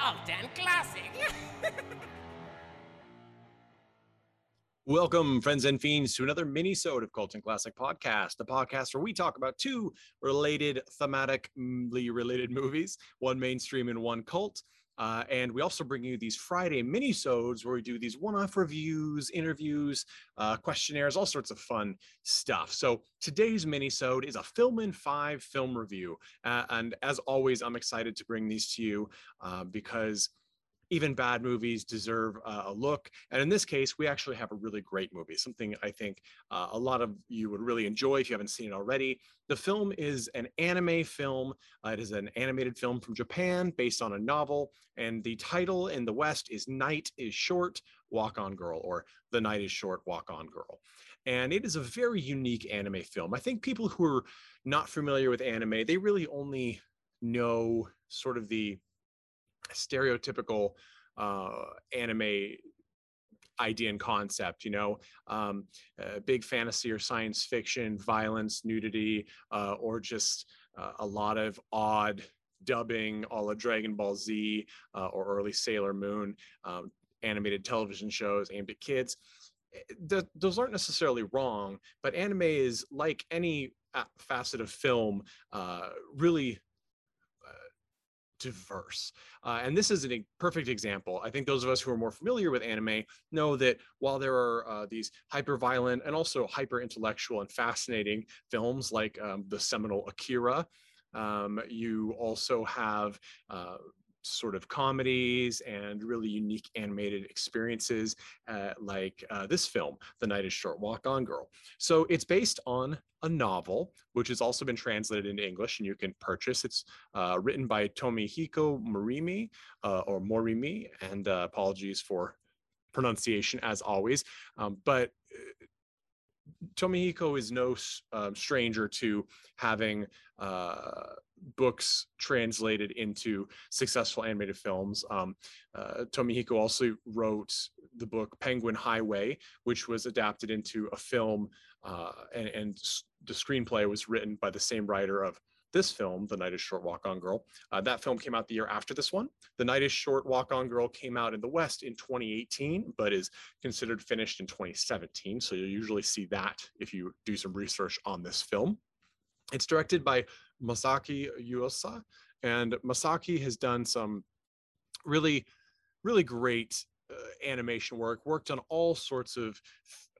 To Cult and Classic. Welcome, friends and fiends, to another mini-sode of Cult and Classic Podcast, the podcast where we talk about two related, thematically related movies, one mainstream and one cult. Uh, and we also bring you these Friday mini-sodes where we do these one-off reviews, interviews, uh, questionnaires, all sorts of fun stuff. So today's mini-sode is a Film in Five film review. Uh, and as always, I'm excited to bring these to you uh, because even bad movies deserve uh, a look. And in this case, we actually have a really great movie, something I think uh, a lot of you would really enjoy if you haven't seen it already. The film is an anime film. Uh, it is an animated film from Japan based on a novel. And the title in the West is Night is Short, Walk On Girl, or The Night is Short, Walk On Girl. And it is a very unique anime film. I think people who are not familiar with anime, they really only know sort of the stereotypical uh, anime idea and concept you know? Um, uh, big fantasy or science fiction violence nudity uh, or just uh, a lot of odd dubbing all of dragon ball z uh, or early sailor moon um, animated television shows aimed at kids. Eh, those aren't necessarily wrong but anime is like any uh, facet of film really diverse. Uh, and this is a perfect example. I think those of us who are more familiar with anime know that while there are uh, these hyper violent and also hyper intellectual and fascinating films like um, the seminal Akira, um, you also have uh, sort of comedies and really unique animated experiences uh, like uh, this film, The Night is Short, Walk On Girl. So it's based on a novel, which has also been translated into English and you can purchase. It's uh, written by Tomihiko Morimi uh, or Morimi, and uh, apologies for pronunciation as always. Um, but uh, Tomihiko is no um, stranger to having uh, books translated into successful animated films. Um, uh, Tomihiko also wrote the book Penguin Highway, which was adapted into a film, uh, and, and, the screenplay was written by the same writer of this film, The Night is Short, Walk On Girl. Uh, that film came out the year after this one. The Night is Short, Walk On Girl came out in the West in 2018, but is considered finished in 2017. So you'll usually see that if you do some research on this film. It's directed by Masaki Yuasa, and Masaki has done some really, really great animation work, worked on all sorts of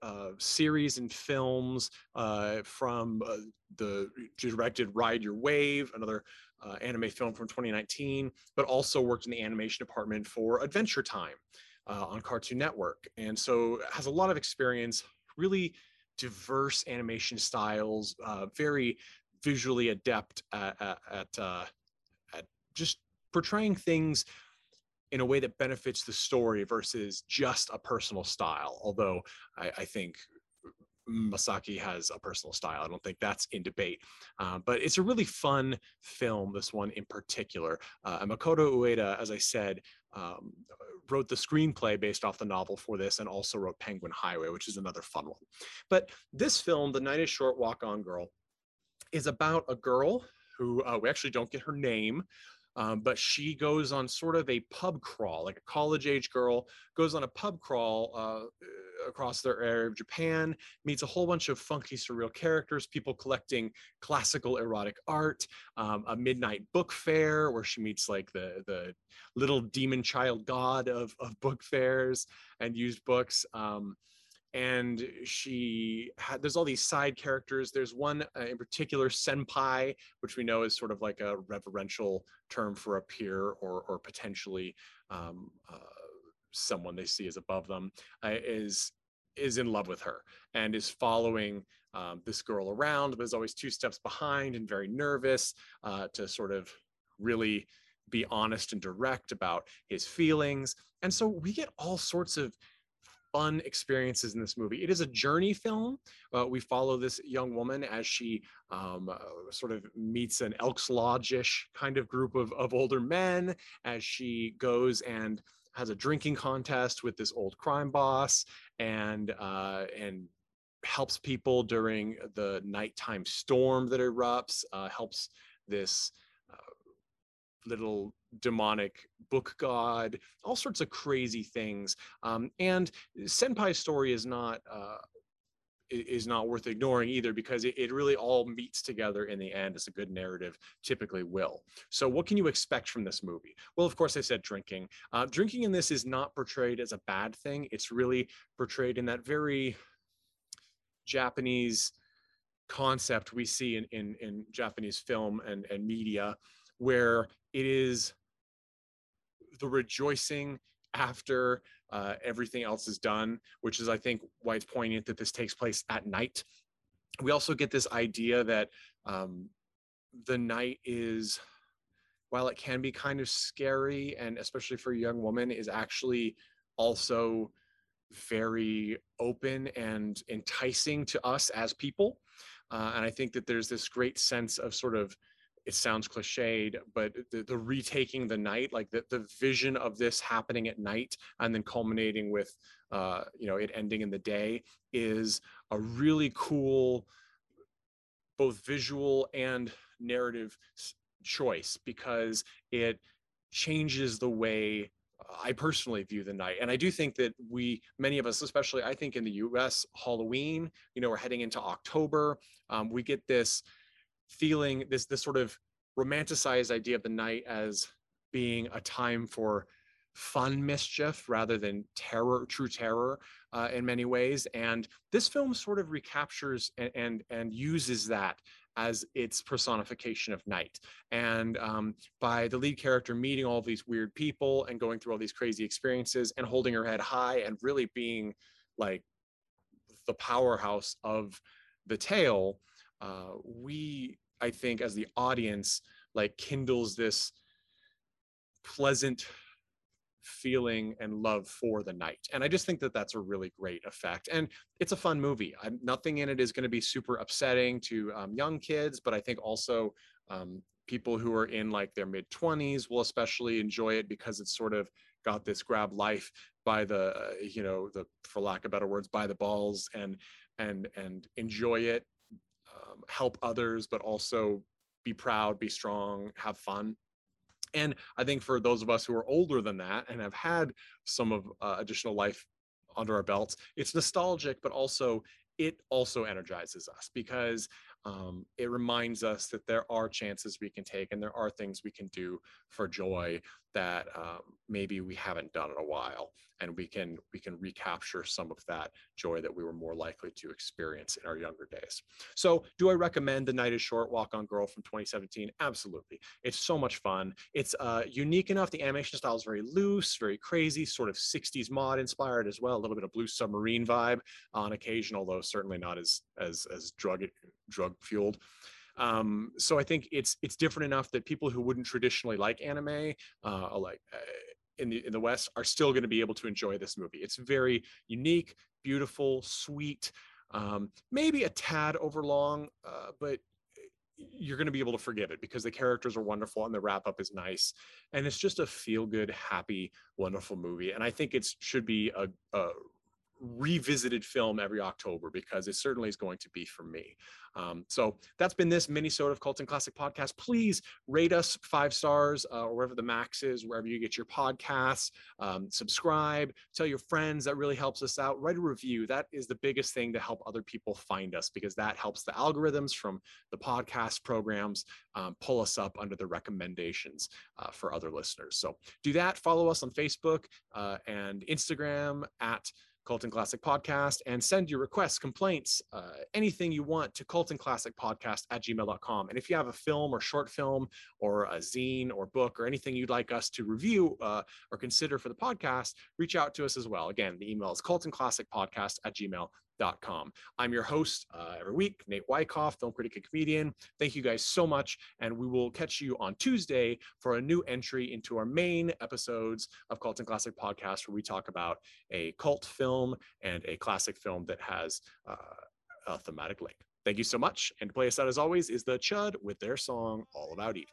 uh, series and films uh, from uh, the directed Ride Your Wave, another uh, anime film from 2019, but also worked in the animation department for Adventure Time uh, on Cartoon Network. And so has a lot of experience, really diverse animation styles, very visually adept at, at, at, at just portraying things in a way that benefits the story versus just a personal style. Although I, I think Masaki has a personal style. I don't think that's in debate. Uh, but it's a really fun film, this one in particular. Uh, Makoto Ueda, as I said, um, wrote the screenplay based off the novel for this and also wrote Penguin Highway, which is another fun one. But this film, The Night is Short Walk On Girl, is about a girl who uh, we actually don't get her name Um, but she goes on sort of a pub crawl, like a college age girl goes on a pub crawl uh, across the area of Japan, meets a whole bunch of funky, surreal characters, people collecting classical erotic art, um, a midnight book fair where she meets like the the little demon child god of of book fairs and used books. Um, and she had there's all these side characters. There's one uh, in particular senpai which we know is sort of like a reverential term for a peer or or potentially um, uh, someone they see as above them uh, is is in love with her and is following um, this girl around but is always two steps behind and very nervous uh, to sort of really be honest and direct about his feelings. And so we get all sorts of fun experiences in this movie. It is a journey film. Uh, we follow this young woman as she um, uh, sort of meets an Elks Lodge-ish kind of group of, of older men as she goes and has a drinking contest with this old crime boss and uh, and helps people during the nighttime storm that erupts. Uh, helps this little demonic book god, all sorts of crazy things. Um, and Senpai's story is not uh, is not worth ignoring either because it, it really all meets together in the end as a good narrative typically will. So what can you expect from this movie? Well, of course, I said drinking. Uh, drinking in this is not portrayed as a bad thing. It's really portrayed in that very Japanese concept we see in, in, in Japanese film and, and media where it is the rejoicing after uh, everything else is done, which is, I think, why it's poignant that this takes place at night. We also get this idea that um, the night is, while it can be kind of scary, and especially for a young woman, is actually also very open and enticing to us as people. Uh, and I think that there's this great sense of sort of it sounds cliched, but the, the, retaking the night, like the, the vision of this happening at night and then culminating with, uh, you know, it ending in the day is a really cool, both visual and narrative choice because it changes the way I personally view the night. And I do think that we, many of us, especially I think in the US, Halloween, you know, we're heading into October, um, we get this feeling this this sort of romanticized idea of the night as being a time for fun mischief rather than terror true terror uh, in many ways. And this film sort of recaptures and and, and uses that as its personification of night. And um, by the lead character meeting all these weird people and going through all these crazy experiences and holding her head high and really being like the powerhouse of the tale uh, we i think as the audience like kindles this pleasant feeling and love for the night. And i just think that that's a really great effect. And it's a fun movie. I'm, nothing in it is going to be super upsetting to um, young kids but i think also um, people who are in like their mid 20s will especially enjoy it because it's sort of got this grab life by the uh, you know the for lack of better words by the balls and and and enjoy it um, help others, but also be proud, be strong, have fun. And I think for those of us who are older than that and have had some of uh, additional life under our belts, it's nostalgic, but also it also energizes us because um, it reminds us that there are chances we can take and there are things we can do for joy that um, maybe we haven't done in a while and we can we can recapture some of that joy that we were more likely to experience in our younger days. So do i recommend the night is short walk on girl from 2017 absolutely. It's so much fun. It's uh, unique enough the animation style is very loose very crazy sort of 60s mod inspired as well a little bit of blue submarine vibe on occasion although certainly not as as as drug drug fueled. Um, so I think it's it's different enough that people who wouldn't traditionally like anime, uh, like uh, in the in the West, are still going to be able to enjoy this movie. It's very unique, beautiful, sweet, um, maybe a tad overlong, uh, but you're going to be able to forgive it because the characters are wonderful and the wrap up is nice and it's just a feel good happy wonderful movie and i think it should be a, a revisited film every October because it certainly is going to be for me. Um, so that's been this mini-sode of Cult and Classic podcast. Please rate us five stars uh, or wherever the max is, wherever you get your podcasts. Um, subscribe, tell your friends. That really helps us out. Write a review. That is the biggest thing to help other people find us because that helps the algorithms from the podcast programs um, pull us up under the recommendations uh, for other listeners. So do that. Follow us on Facebook uh, and Instagram at Cult and Classic Podcast and send your requests, complaints, uh, anything you want to Cult and Classic Podcast at gmail.com. And if you have a film or short film or a zine or book or anything you'd like us to review uh, or consider for the podcast, reach out to us as well. Again, the email is Cult and Classic Podcast at gmail Com. I'm your host uh, every week, Nate Wyckoff, film critic and comedian. Thank you guys so much. And we will catch you on Tuesday for a new entry into our main episodes of Cult and Classic Podcast, where we talk about a cult film and a classic film that has uh, a thematic link. Thank you so much. And to play us out, as always, is the Chud with their song All About Evil.